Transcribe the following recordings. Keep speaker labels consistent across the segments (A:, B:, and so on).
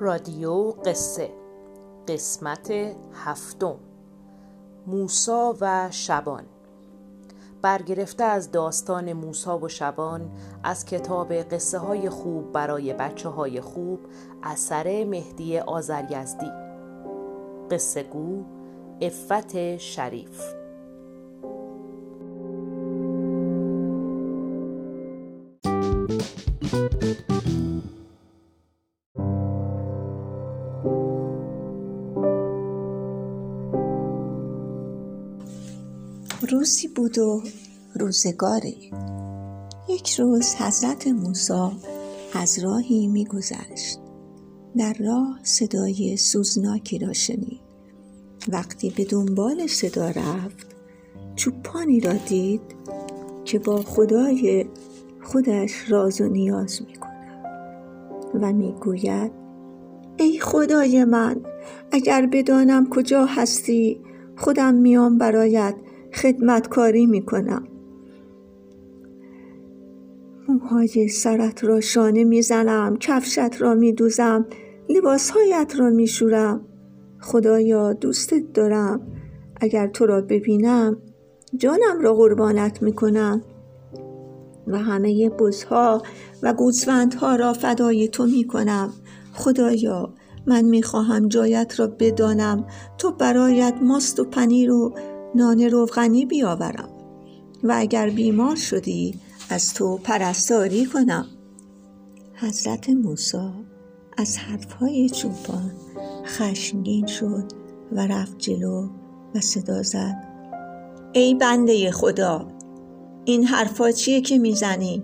A: رادیو قصه. قسمت هفتم. موسی و شبان. برگرفته از داستان موسی و شبان از کتاب قصه های خوب برای بچه های خوب اثر مهدی آزریزدی قصه گو افت شریف.
B: روزی بود و روزگاری یک روز حضرت موسی از راهی میگذشت. در راه صدای سوزناکی را شنید. وقتی به دنبال صدا رفت چوپانی را دید که با خدای خودش راز و نیاز می و می‌گوید ای خدای من اگر بدانم کجا هستی خودم میام برایت خدمتکاری می‌کنم. موهای سرت را شانه می‌زنم کفشت را میدوزم لباسهایت را میشورم. خدایا دوستت دارم. اگر تو را ببینم جانم را قربانت می‌کنم. و همه بزها و گوسفندها را فدای تو می‌کنم. خدایا من می‌خواهم جایت را بدانم. تو برایت ماست و پنیر و نان روغنی بیاورم. و اگر بیمار شدی از تو پرستاری کنم. حضرت موسی از حرفهای چوپان خشمگین شد و رفت جلو و صدا زد ای بنده خدا این حرفها چیه که می‌زنی؟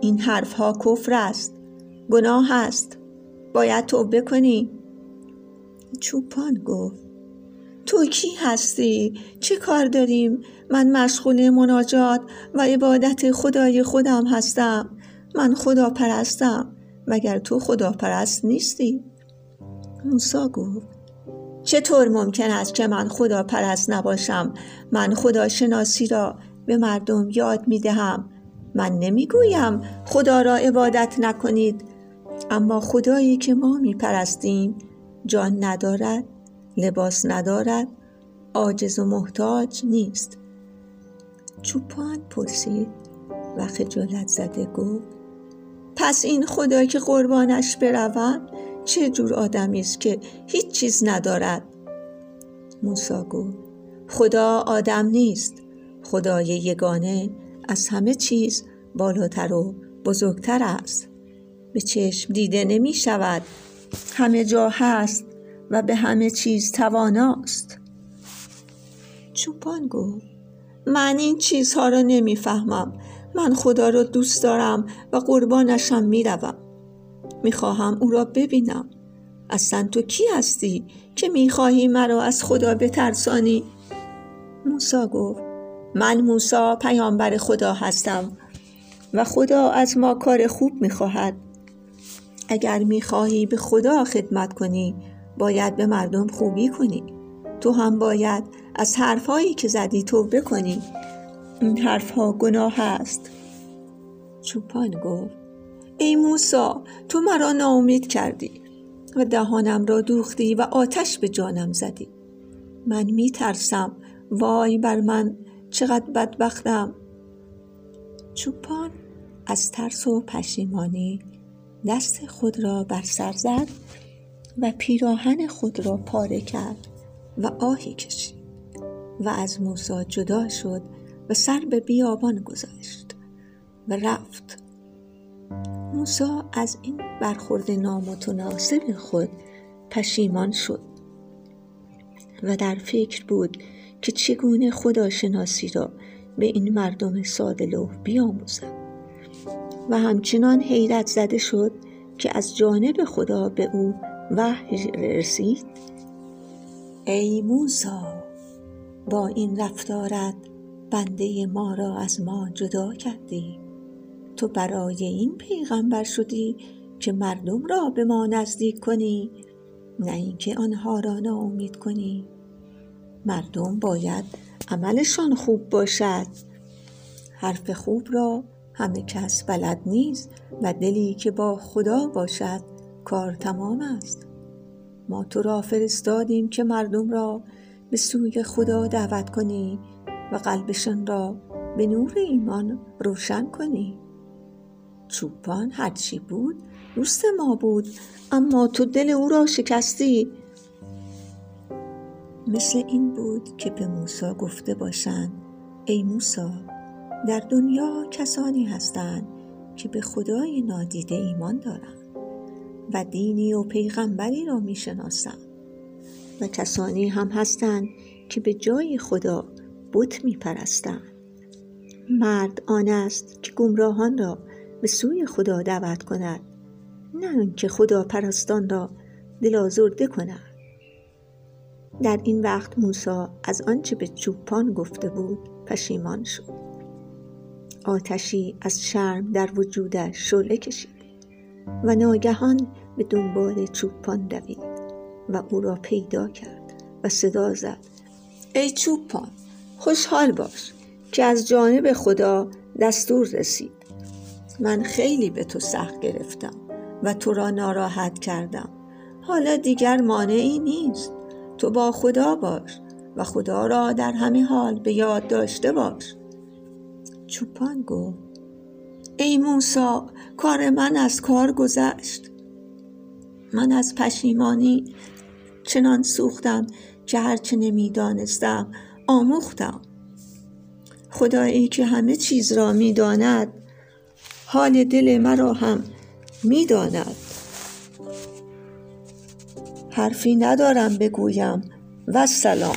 B: این حرفها کفر است گناه است باید توبه کنی چوپان گفت تو کی هستی؟ چه کار داریم؟ من مشغول مناجات و عبادت خدای خودم هستم من خدا پرستم مگر تو خدا پرست نیستی؟ موسا گفت چطور ممکن است که من خدا پرست نباشم؟ من خدا شناسی را به مردم یاد می دهم. من نمی گویم خدا را عبادت نکنید. اما خدایی که ما می پرستیم جان ندارد لباس ندارد عاجز و محتاج نیست. چوپان پرسید و خجالت زده گفت پس این خدا که قربانش بروم چه جور آدمی است که هیچ چیز ندارد؟ موسا گفت خدا آدم نیست. خدای یگانه از همه چیز بالاتر و بزرگتر است. به چشم دیده نمی شود. همه جا هست و به همه چیز تواناست. چوپان گفت من این چیزها را نمی‌فهمم من خدا را دوست دارم و قربانشم می‌روم. می‌خواهم او را ببینم. اصلا تو کی هستی که می‌خواهی مرا از خدا بترسانی؟ موسا گفت من موسا پیامبر خدا هستم و خدا از ما کار خوب می‌خواهد. اگر می‌خواهی به خدا خدمت کنی باید به مردم خوبی کنی. تو هم باید از حرفهایی که زدی توبه کنی. این حرفها گناه است. چوپان گفت ای موسا تو مرا ناامید کردی و دهانم را دوختی و آتش به جانم زدی. من می ترسم وای بر من چقدر بدبختم. چوپان از ترس و پشیمانی دست خود را بر سر زد و پیراهن خود را پاره کرد و آهی کشید و از موسی جدا شد و سر به بیابان گذاشت و رفت. موسی از این برخورد نامتناسب خود پشیمان شد و در فکر بود که چگونه خداشناسی را به این مردم ساده لوح بیاموزد و همچنان حیرت زده شد که از جانب خدا به او وحی رسید. ای موسا با این رفتارت بنده ما را از ما جدا کردی. تو برای این پیغمبر شدی که مردم را به ما نزدیک کنی نه اینکه آنها را ناامید کنی. مردم باید عملشان خوب باشد. حرف خوب را همه کس بلد نیست و دلی که با خدا باشد کار تمام است. ما تو را فرستادیم که مردم را به سوی خدا دعوت کنی و قلبشان را به نور ایمان روشن کنی. چوپان هرچی بود دوست ما بود اما تو دل او را شکستی. مثل این بود که به موسی گفته باشند ای موسی در دنیا کسانی هستند که به خدای نادیده ایمان دارند و دینی و پیغمبری را می‌شناسند. و کسانی هم هستند که به جای خدا بت میپرستند. مرد آن است که گمراهان را به سوی خدا دعوت کند نه آنکه خدا پرستان را دل آزرده کند. در این وقت موسی از آنچه به چوپان گفته بود پشیمان شد. آتشی از شرم در وجودش شعله کشید و ناگهان به دنبال چوپان دوید و او را پیدا کرد و صدا زد. ای چوپان خوشحال باش که از جانب خدا دستور رسید. من خیلی به تو سخت گرفتم و تو را ناراحت کردم. حالا دیگر مانعی نیست. تو با خدا باش و خدا را در همه حال به یاد داشته باش. چوپان گفت ای موسا کار من از کار گذشت. من از پشیمانی چنان سوختم که هرچه نمی‌دانستم آموختم خدایی که همه چیز را می‌داند حال دل مرا هم می‌داند. حرفی ندارم بگویم. و سلام.